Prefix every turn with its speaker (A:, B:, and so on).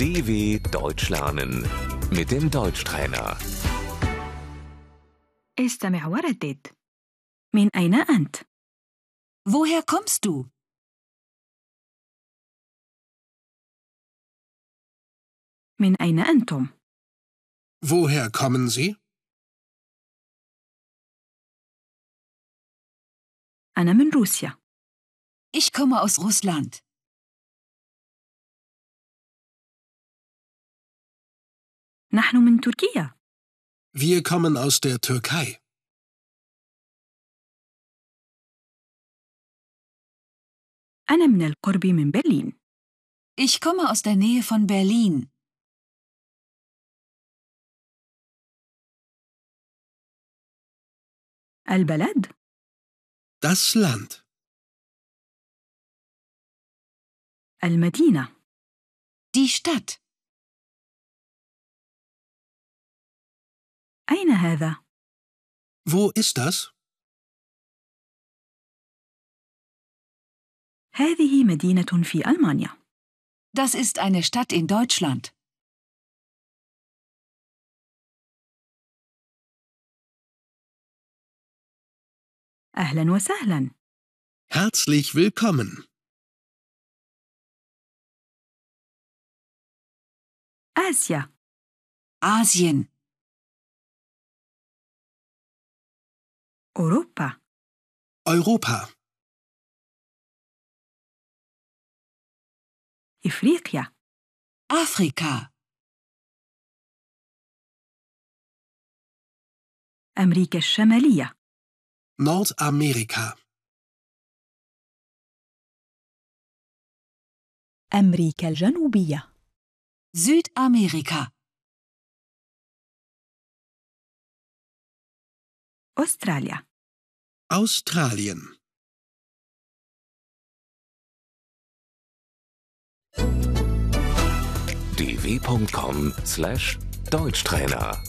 A: DW Deutsch lernen mit dem Deutschtrainer.
B: استمع وردد من أين أنت؟
C: Woher kommst du?
B: من أين أنتم؟
D: Woher kommen Sie?
B: أنا من روسيا
C: Ich komme aus Russland.
B: نحن من تركيا
D: Wir kommen aus der Türkei.
B: أنا من القرب من برلين
C: Ich komme aus der Nähe von Berlin.
B: البلد
D: Das Land.
B: المدينة
C: Die Stadt.
B: أين هذا؟
D: Wo ist das?
B: هذه مدينة في ألمانيا
C: Das ist eine Stadt in Deutschland.
B: أهلا وسهلا
D: Herzlich willkommen.
B: آسيا
C: Asien.
B: أوروبا
D: Europa.
B: إفريقيا
C: Afrika.
B: أمريكا الشمالية
D: Nordamerika.
B: أمريكا الجنوبية
C: Südamerika.
B: أستراليا
D: Australien.
A: dw.com/deutschtrainer